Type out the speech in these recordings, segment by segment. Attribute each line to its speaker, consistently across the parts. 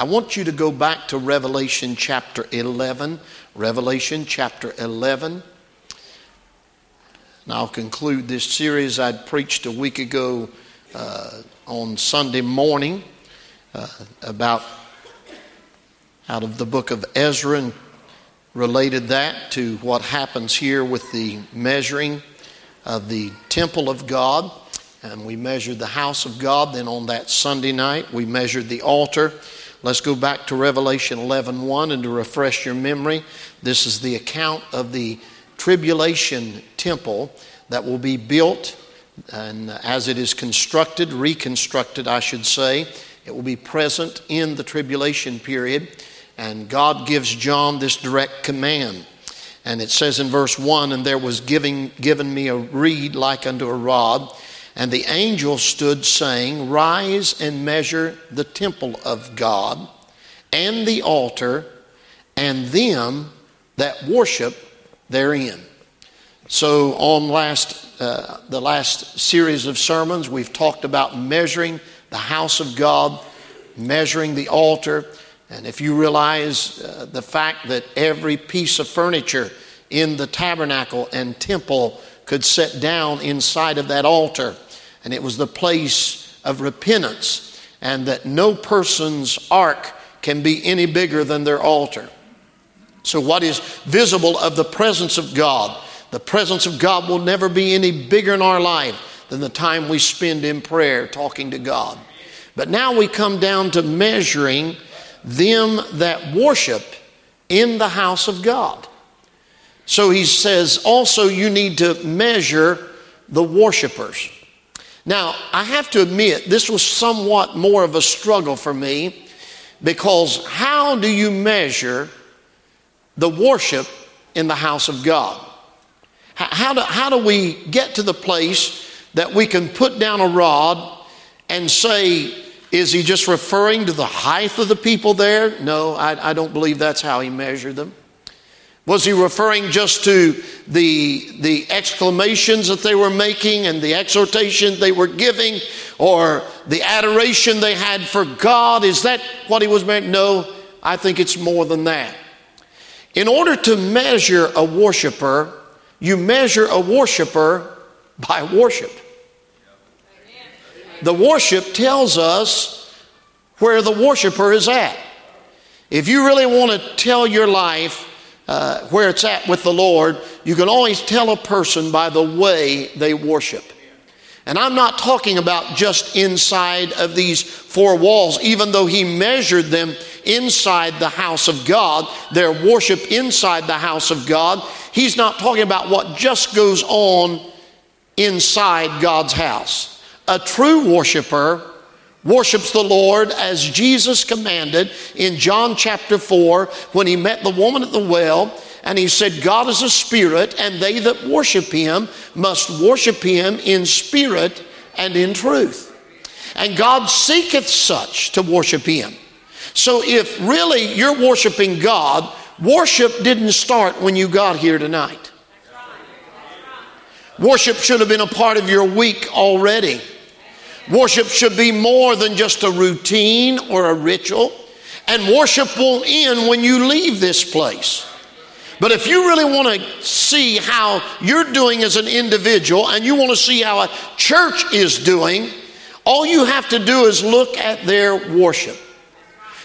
Speaker 1: I want you to go back to Revelation chapter 11. Revelation chapter 11. And I'll conclude this series I'd preached a week ago uh, on Sunday morning uh, about out of the book of Ezra and related that to what happens here with the measuring of the temple of God. And we measured the house of God. Then on that Sunday night, we measured the altar. Let's go back to Revelation 11 1 and to refresh your memory, this is the account of the tribulation temple that will be built, and as it is constructed, reconstructed, I should say, it will be present in the tribulation period. And God gives John this direct command. And it says in verse 1 And there was giving, given me a reed like unto a rod and the angel stood saying, Rise and measure the temple of God and the altar and them that worship therein. So, on last, uh, the last series of sermons, we've talked about measuring the house of God, measuring the altar. And if you realize uh, the fact that every piece of furniture in the tabernacle and temple could sit down inside of that altar. And it was the place of repentance, and that no person's ark can be any bigger than their altar. So, what is visible of the presence of God? The presence of God will never be any bigger in our life than the time we spend in prayer talking to God. But now we come down to measuring them that worship in the house of God. So he says also you need to measure the worshipers. Now, I have to admit, this was somewhat more of a struggle for me because how do you measure the worship in the house of God? How do, how do we get to the place that we can put down a rod and say, is he just referring to the height of the people there? No, I, I don't believe that's how he measured them. Was he referring just to the, the exclamations that they were making and the exhortation they were giving or the adoration they had for God? Is that what he was meant? No, I think it's more than that. In order to measure a worshiper, you measure a worshiper by worship. The worship tells us where the worshiper is at. If you really want to tell your life uh, where it's at with the Lord, you can always tell a person by the way they worship. And I'm not talking about just inside of these four walls, even though he measured them inside the house of God, their worship inside the house of God. He's not talking about what just goes on inside God's house. A true worshiper worships the Lord as Jesus commanded in John chapter 4 when he met the woman at the well. And he said, God is a spirit, and they that worship him must worship him in spirit and in truth. And God seeketh such to worship him. So if really you're worshiping God, worship didn't start when you got here tonight. Worship should have been a part of your week already. Worship should be more than just a routine or a ritual. And worship will end when you leave this place. But if you really want to see how you're doing as an individual and you want to see how a church is doing, all you have to do is look at their worship.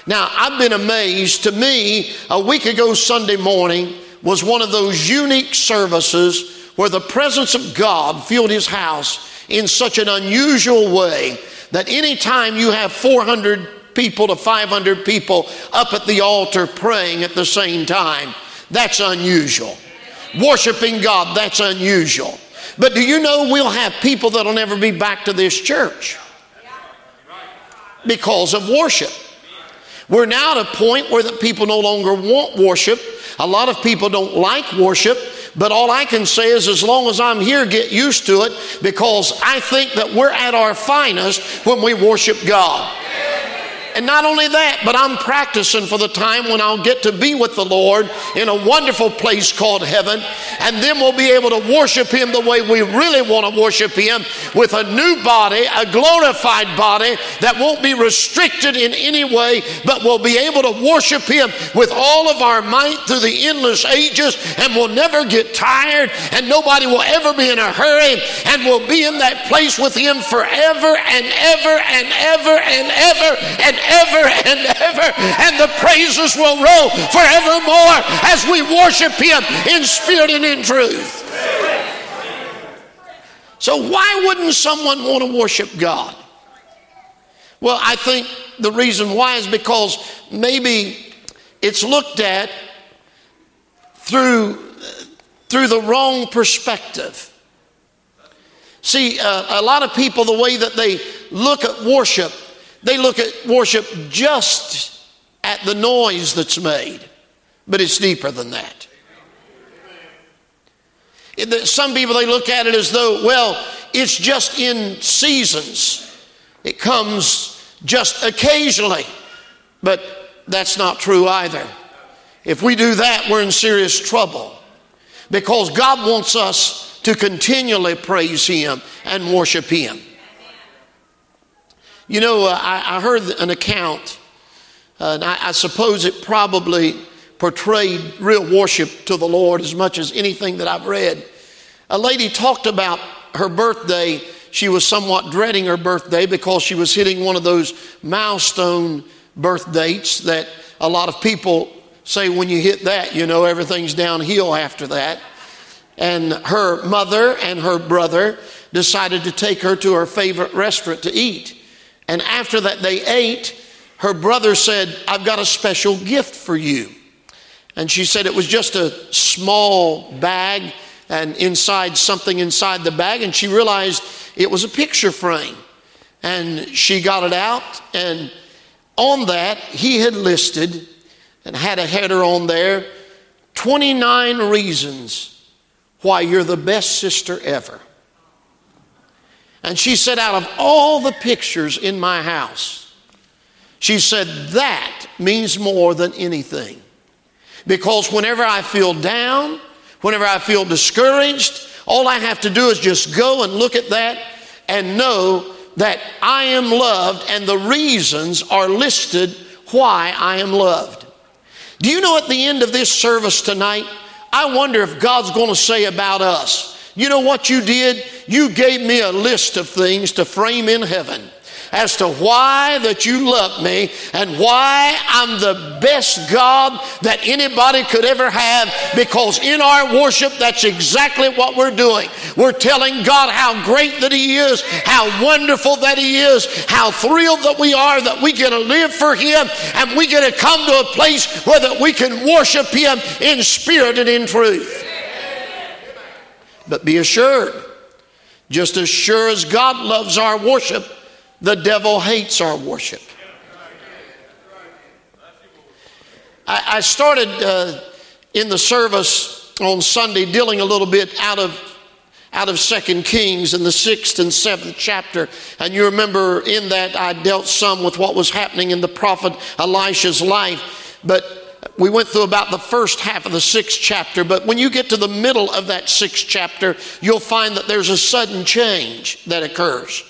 Speaker 1: Now, I've been amazed. To me, a week ago, Sunday morning, was one of those unique services where the presence of God filled his house in such an unusual way that anytime you have 400 people to 500 people up at the altar praying at the same time, that's unusual. Worshiping God, that's unusual. But do you know we'll have people that'll never be back to this church because of worship? We're now at a point where the people no longer want worship. A lot of people don't like worship. But all I can say is, as long as I'm here, get used to it because I think that we're at our finest when we worship God. And not only that, but I'm practicing for the time when I'll get to be with the Lord in a wonderful place called heaven. And then we'll be able to worship Him the way we really want to worship Him with a new body, a glorified body that won't be restricted in any way, but we'll be able to worship Him with all of our might through the endless ages and we'll never get tired and nobody will ever be in a hurry and we'll be in that place with Him forever and ever and ever and ever and ever and ever. And the praises will roll forevermore as we worship Him in spirit and in truth. So, why wouldn't someone want to worship God? Well, I think the reason why is because maybe it's looked at through, through the wrong perspective. See, uh, a lot of people, the way that they look at worship, they look at worship just at the noise that's made, but it's deeper than that. Some people, they look at it as though, well, it's just in seasons. It comes just occasionally. But that's not true either. If we do that, we're in serious trouble because God wants us to continually praise Him and worship Him. You know, uh, I, I, heard an account, uh, and I, I suppose it probably portrayed real worship to the Lord as much as anything that I've read. A lady talked about her birthday. She was somewhat dreading her birthday because she was hitting one of those milestone birth dates that a lot of people say when you hit that, you know, everything's downhill after that. And her mother and her brother decided to take her to her favorite restaurant to eat. And after that, they ate. Her brother said, I've got a special gift for you. And she said it was just a small bag and inside something inside the bag. And she realized it was a picture frame. And she got it out. And on that, he had listed and had a header on there 29 reasons why you're the best sister ever. And she said, out of all the pictures in my house, she said, that means more than anything. Because whenever I feel down, whenever I feel discouraged, all I have to do is just go and look at that and know that I am loved, and the reasons are listed why I am loved. Do you know at the end of this service tonight, I wonder if God's going to say about us, you know what you did? You gave me a list of things to frame in heaven as to why that you love me and why I'm the best God that anybody could ever have because in our worship that's exactly what we're doing. We're telling God how great that he is, how wonderful that he is, how thrilled that we are that we get to live for him and we get to come to a place where that we can worship him in spirit and in truth. But be assured, just as sure as God loves our worship, the devil hates our worship. I, I started uh, in the service on Sunday dealing a little bit out of out of Second Kings in the sixth and seventh chapter. And you remember in that I dealt some with what was happening in the prophet Elisha's life. But we went through about the first half of the sixth chapter, but when you get to the middle of that sixth chapter, you'll find that there's a sudden change that occurs.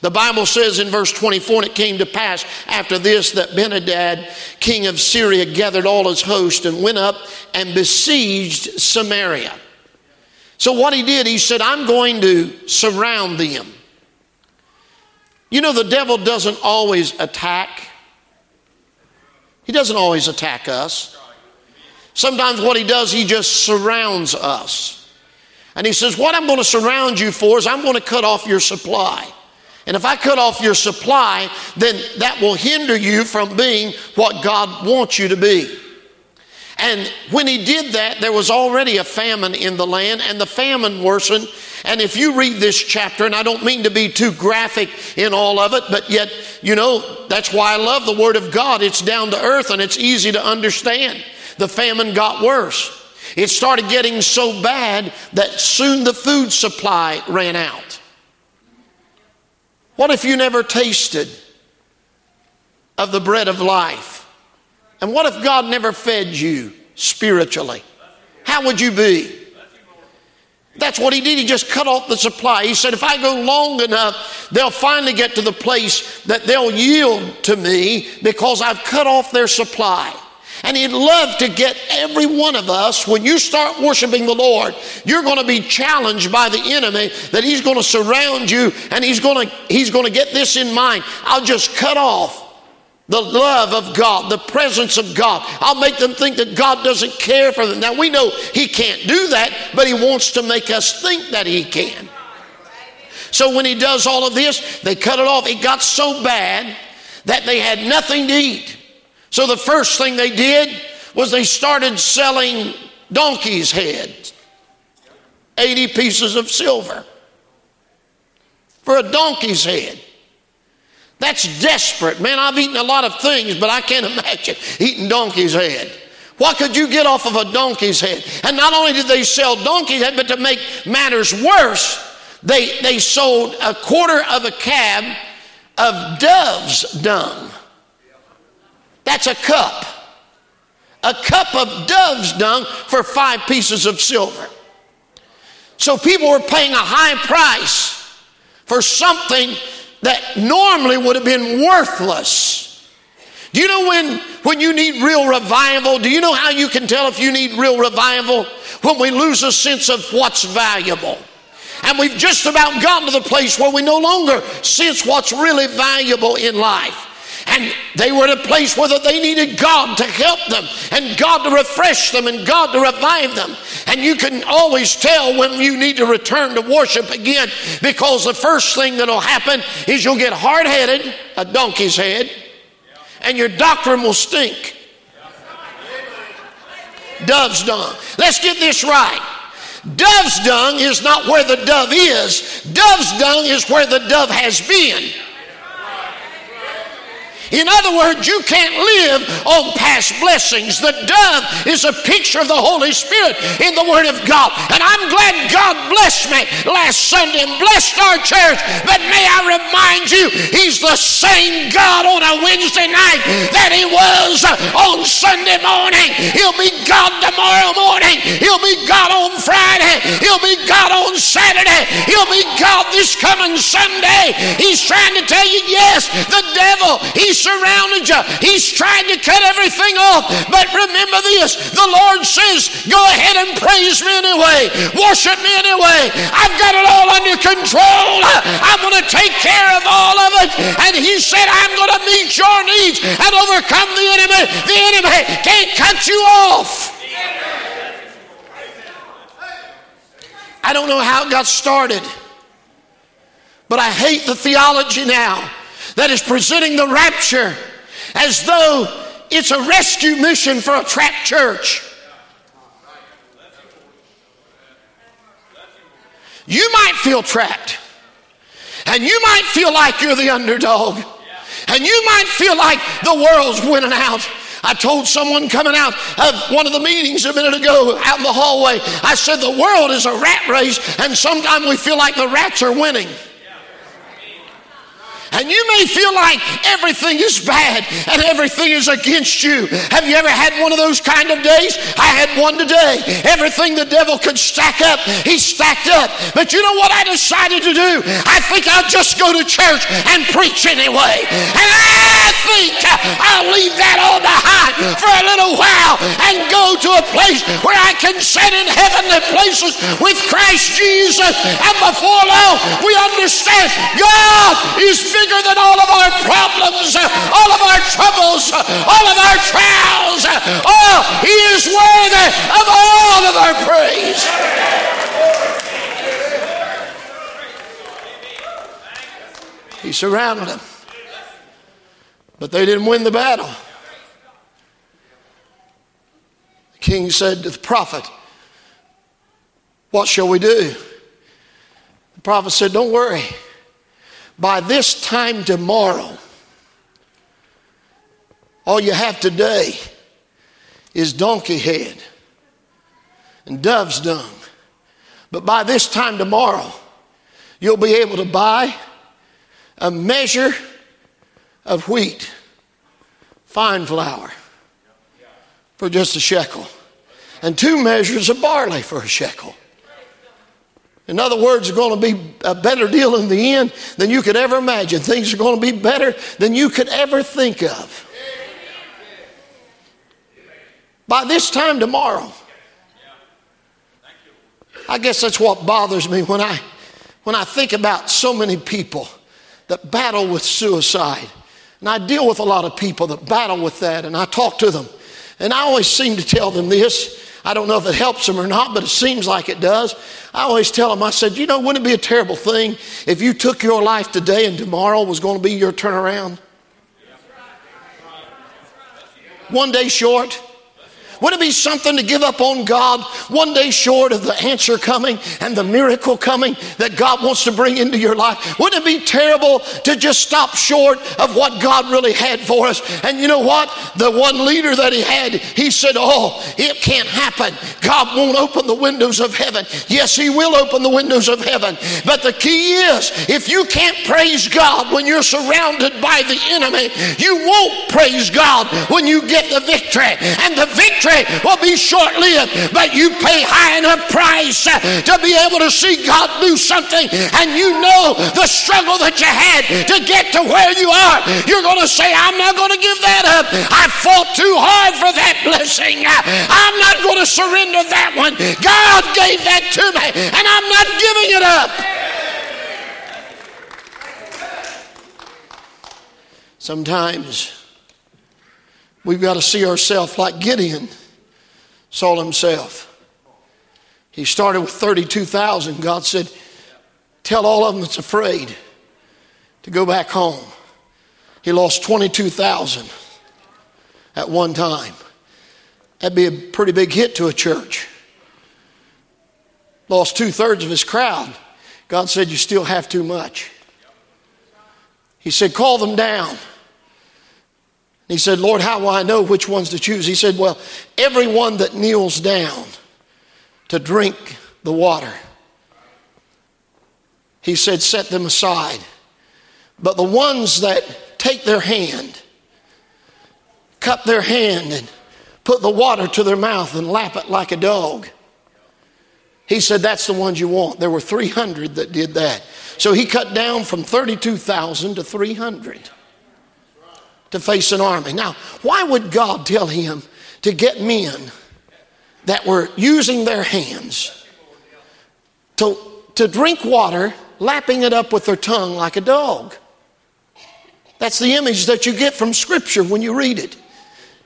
Speaker 1: The Bible says in verse 24, and it came to pass after this that Benhadad, king of Syria, gathered all his host and went up and besieged Samaria. So, what he did, he said, I'm going to surround them. You know, the devil doesn't always attack he doesn't always attack us. Sometimes what he does, he just surrounds us. And he says, What I'm going to surround you for is I'm going to cut off your supply. And if I cut off your supply, then that will hinder you from being what God wants you to be. And when he did that, there was already a famine in the land, and the famine worsened. And if you read this chapter, and I don't mean to be too graphic in all of it, but yet, you know, that's why I love the Word of God. It's down to earth and it's easy to understand. The famine got worse. It started getting so bad that soon the food supply ran out. What if you never tasted of the bread of life. And what if God never fed you spiritually? How would you be? That's what he did. He just cut off the supply. He said, if I go long enough, they'll finally get to the place that they'll yield to me because I've cut off their supply. And he'd love to get every one of us, when you start worshiping the Lord, you're going to be challenged by the enemy that he's going to surround you and he's going to, he's going to get this in mind. I'll just cut off the love of God, the presence of God. I'll make them think that God doesn't care for them. Now we know He can't do that, but He wants to make us think that He can. So when He does all of this, they cut it off. It got so bad that they had nothing to eat. So the first thing they did was they started selling donkey's heads 80 pieces of silver for a donkey's head. That's desperate. Man, I've eaten a lot of things, but I can't imagine eating donkey's head. What could you get off of a donkey's head? And not only did they sell donkey's head, but to make matters worse, they, they sold a quarter of a cab of dove's dung. That's a cup. A cup of dove's dung for five pieces of silver. So people were paying a high price for something that normally would have been worthless. Do you know when, when you need real revival? Do you know how you can tell if you need real revival? When we lose a sense of what's valuable. And we've just about gotten to the place where we no longer sense what's really valuable in life. And they were at a place where they needed God to help them and God to refresh them and God to revive them. And you can always tell when you need to return to worship again because the first thing that'll happen is you'll get hard headed, a donkey's head, and your doctrine will stink. Dove's dung. Let's get this right. Dove's dung is not where the dove is, dove's dung is where the dove has been. In other words, you can't live on past blessings. The dove is a picture of the Holy Spirit in the Word of God. And I'm glad God blessed me last Sunday and blessed our church. But may I remind you, He's the same God on a Wednesday night that He was on Sunday morning. He'll be God tomorrow morning. He'll be God on Friday. He'll be God on Saturday. He'll be God this coming Sunday. He's trying to tell you, yes, the devil, he's surrounded you. He's trying to cut everything off. But remember this the Lord says, Go ahead and praise me anyway, worship me anyway. I've got it all under control. I'm going to take care of all of it. And He said, I'm going to meet your needs and overcome the enemy. The enemy can't cut you off. I don't know how it got started, but I hate the theology now that is presenting the rapture as though it's a rescue mission for a trapped church. You might feel trapped, and you might feel like you're the underdog, and you might feel like the world's winning out. I told someone coming out of one of the meetings a minute ago out in the hallway, I said, The world is a rat race, and sometimes we feel like the rats are winning. And you may feel like everything is bad and everything is against you. Have you ever had one of those kind of days? I had one today. Everything the devil could stack up, he stacked up. But you know what I decided to do? I think I'll just go to church and preach anyway. And I think I'll leave that all behind for a little while and go to a place where I can sit in heavenly places with Christ Jesus. And before long, we understand God is bigger than all of our problems, all of our troubles, all of our trials. Oh, He is worthy of all of our praise. He surrounded them. But they didn't win the battle. The king said to the prophet, What shall we do? The prophet said, Don't worry by this time tomorrow, all you have today is donkey head and dove's dung. But by this time tomorrow, you'll be able to buy a measure of wheat fine flour for just a shekel, and two measures of barley for a shekel. In other words, it's going to be a better deal in the end than you could ever imagine. Things are going to be better than you could ever think of. By this time tomorrow, I guess that's what bothers me when I, when I think about so many people that battle with suicide. And I deal with a lot of people that battle with that, and I talk to them. And I always seem to tell them this. I don't know if it helps them or not, but it seems like it does. I always tell them, I said, you know, wouldn't it be a terrible thing if you took your life today and tomorrow was going to be your turnaround? One day short. Would it be something to give up on God one day short of the answer coming and the miracle coming that God wants to bring into your life? Wouldn't it be terrible to just stop short of what God really had for us? And you know what? The one leader that he had, he said, Oh, it can't happen. God won't open the windows of heaven. Yes, he will open the windows of heaven. But the key is if you can't praise God when you're surrounded by the enemy, you won't praise God when you get the victory. And the victory victory will be short lived, but you pay high enough price uh, to be able to see God do something and you know the struggle that you had to get to where you are. You're going to say, I'm not going to give that up. I fought too hard for that blessing. I'm not going to surrender that one. God gave that to me and I'm not giving it up. Sometimes We've got to see ourselves like Gideon saw himself. He started with 32,000. God said, Tell all of them that's afraid to go back home. He lost 22,000 at one time. That'd be a pretty big hit to a church. Lost two thirds of his crowd. God said, You still have too much. He said, Call them down. He said, Lord, how will I know which ones to choose? He said, Well, everyone that kneels down to drink the water, he said, set them aside. But the ones that take their hand, cup their hand, and put the water to their mouth and lap it like a dog, he said, That's the ones you want. There were 300 that did that. So he cut down from 32,000 to 300 to face an army. Now, why would God tell him to get men that were using their hands to, to drink water, lapping it up with their tongue like a dog? That's the image that you get from Scripture when you read it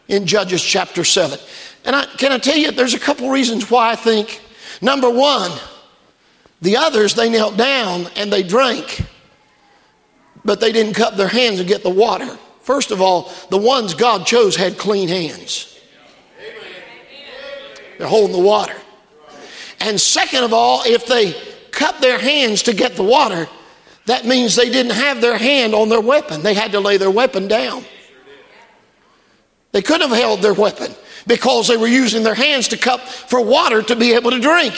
Speaker 1: in Judges chapter 7. And I, can I tell you, there's a couple reasons why I think. Number one, the others, they knelt down and they drank, but they didn't cup their hands and get the water. First of all, the ones God chose had clean hands. They're holding the water. And second of all, if they cut their hands to get the water, that means they didn't have their hand on their weapon. They had to lay their weapon down. They couldn't have held their weapon because they were using their hands to cup for water to be able to drink.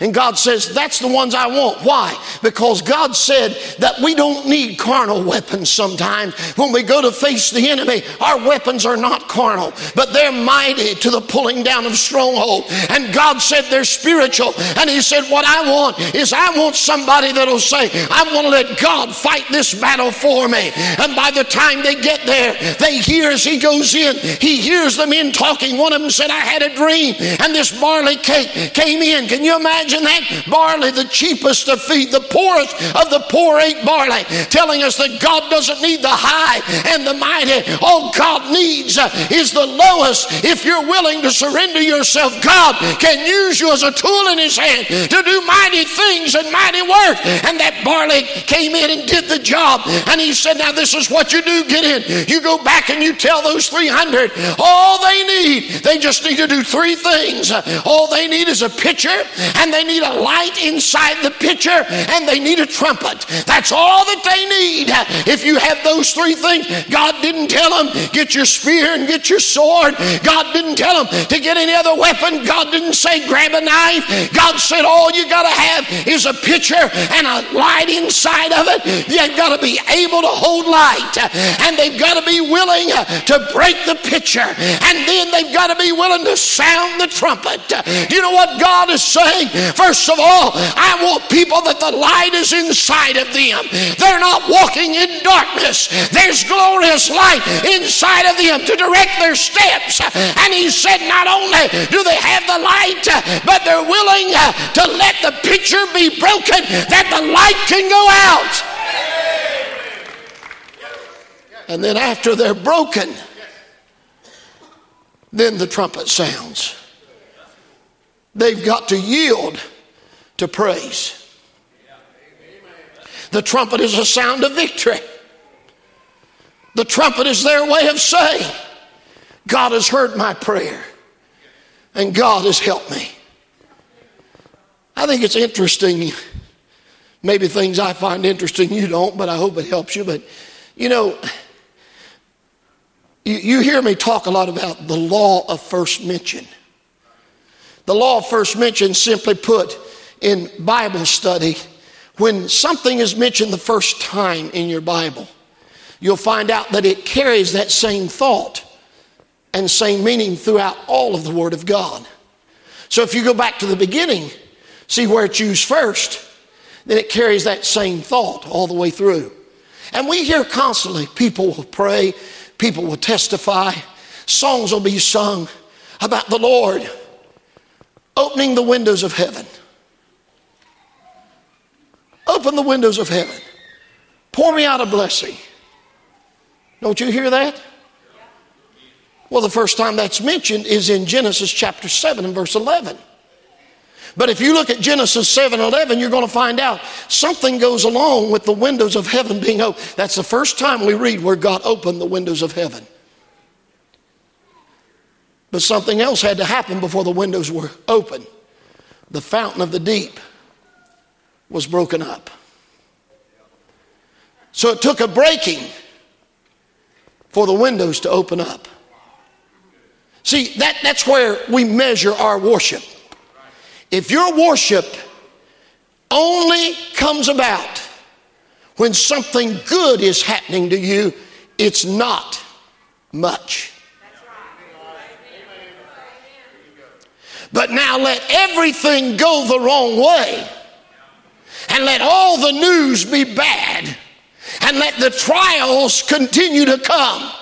Speaker 1: And God says, That's the ones I want. Why? Because God said that we don't need carnal weapons sometimes. When we go to face the enemy, our weapons are not carnal, but they're mighty to the pulling down of stronghold. And God said they're spiritual. And He said, What I want is I want somebody that'll say, I want to let God fight this battle for me. And by the time they get there, they hear as He goes in, He hears the men talking. One of them said, I had a dream, and this barley cake came in. Can you imagine? Imagine that? Barley, the cheapest to feed, the poorest of the poor ate barley, telling us that God doesn't need the high and the mighty. All God needs uh, is the lowest. If you're willing to surrender yourself, God can use you as a tool in His hand to do mighty things and mighty work. And that barley came in and did the job. And He said, Now, this is what you do get in. You go back and you tell those 300 all they need, they just need to do three things. All they need is a pitcher and they they need a light inside the pitcher and they need a trumpet. That's all that they need. If you have those three things, God didn't tell them, get your spear and get your sword. God didn't tell them to get any other weapon. God didn't say grab a knife. God said all you got to have is a pitcher and a light inside of it. You've got to be able to hold light and they've got to be willing to break the pitcher and then they've got to be willing to sound the trumpet. You know what God is saying? First of all, I want people that the light is inside of them. They're not walking in darkness. There's glorious light inside of them to direct their steps. And he said, not only do they have the light, but they're willing uh, to let the pitcher be broken that the light can go out. And then after they're broken, then the trumpet sounds. They've got to yield to praise. The trumpet is a sound of victory. The trumpet is their way of saying, God has heard my prayer and God has helped me. I think it's interesting. Maybe things I find interesting you don't, but I hope it helps you. But you know, you, you hear me talk a lot about the law of first mention. The law first mentioned, simply put, in Bible study, when something is mentioned the first time in your Bible, you'll find out that it carries that same thought and same meaning throughout all of the Word of God. So if you go back to the beginning, see where it's used first, then it carries that same thought all the way through. And we hear constantly people will pray, people will testify, songs will be sung about the Lord opening the windows of heaven. Open the windows of heaven. Pour me out a blessing. Don't you hear that? Well, the first time that's mentioned is in Genesis chapter 7 and verse 11. But if you look at Genesis 7 11, you're going to find out something goes along with the windows of heaven being open. That's the first time we read where God opened the windows of heaven. But something else had to happen before the windows were open. The fountain of the deep was broken up. So it took a breaking for the windows to open up. See, that, that's where we measure our worship. If your worship only comes about when something good is happening to you, it's not much. But now let everything go the wrong way and let all the news be bad and let the trials continue to come.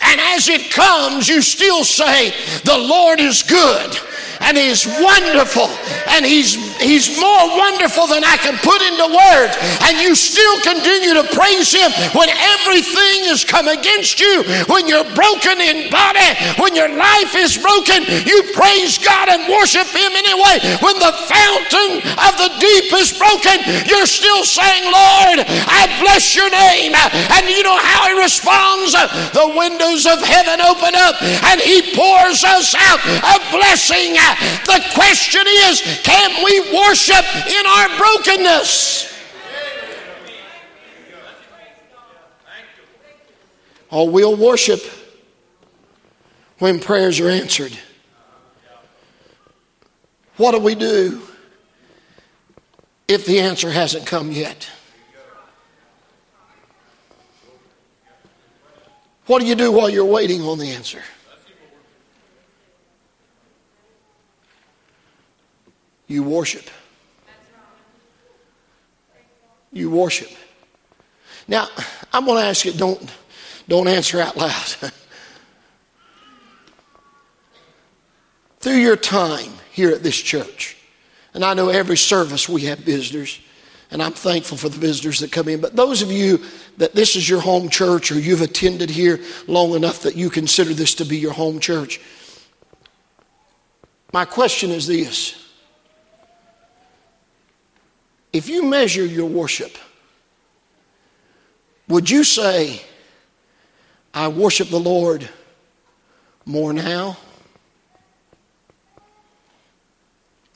Speaker 1: And as it comes, you still say, The Lord is good and He's wonderful and He's, he's more wonderful than I can put into words. And you still continue to praise Him when everything has come against you, when you're broken in body, when your life is broken, you praise God and worship Him anyway. When the fountain of the deep is broken, you're still saying, Lord, I bless your name. And you know how He responds? The windows of heaven open up and He pours us out a blessing the question is can we worship in our brokenness? Or oh, we'll worship when prayers are answered. What do we do if the answer hasn't come yet? What do you do while you're waiting on the answer? You worship. You worship. Now, I'm going to ask you, don't, don't answer out loud. Through your time here at this church, and I know every service we have visitors, and I'm thankful for the visitors that come in, but those of you that this is your home church or you've attended here long enough that you consider this to be your home church, my question is this if you measure your worship, would you say, I worship the Lord more now?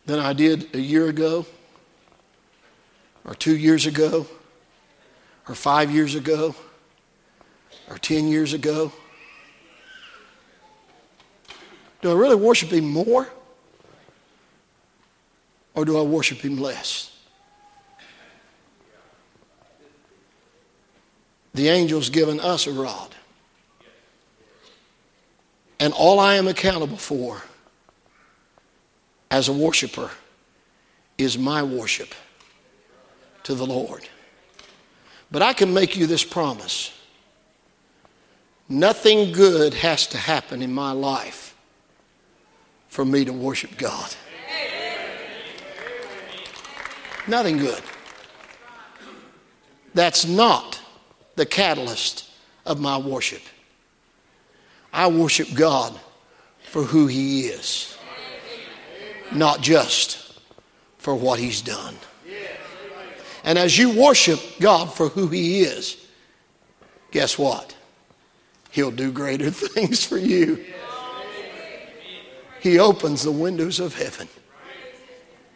Speaker 1: than I did a year ago, or two years ago, or five years ago, or 10 years ago? Do I really worship Him more? Or do I worship Him less? The angel's given us a rod. And all I am accountable for as a worshiper is my worship to the Lord. But I can make you this promise nothing good has to happen in my life for me to worship God. Nothing good. That's not the catalyst of my worship. I worship God for who He is, not just for what He's done. And as you worship God for who He is, guess what? He'll do greater things for you. He opens the windows of heaven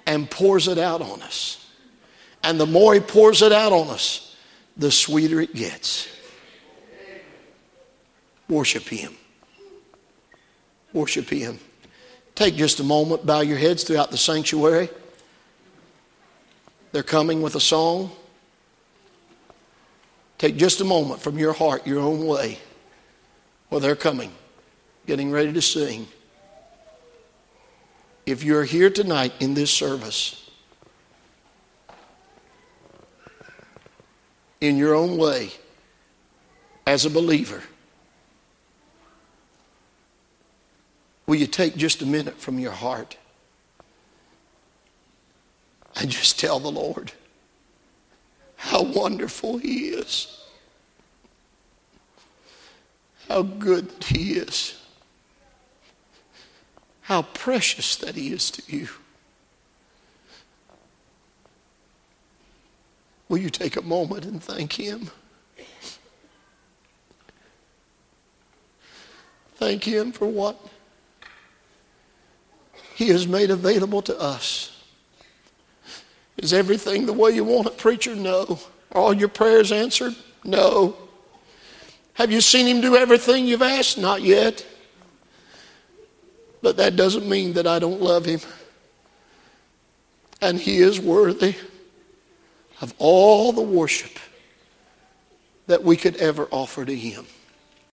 Speaker 1: and pours it out on us. And the more He pours it out on us, the sweeter it gets. Worship Him. Worship Him. Take just a moment, bow your heads throughout the sanctuary. They're coming with a song. Take just a moment from your heart, your own way. Well, they're coming, getting ready to sing. If you're here tonight in this service, in your own way, as a believer, will you take just a minute from your heart and just tell the Lord how wonderful He is, how good He is, how precious that He is to you. Will you take a moment and thank Him? Thank Him for what He has made available to us. Is everything the way you want it, preacher? No. Are all your prayers answered? No. Have you seen Him do everything you've asked? Not yet. But that doesn't mean that I don't love Him. And He is worthy of all the worship that we could ever offer to Him.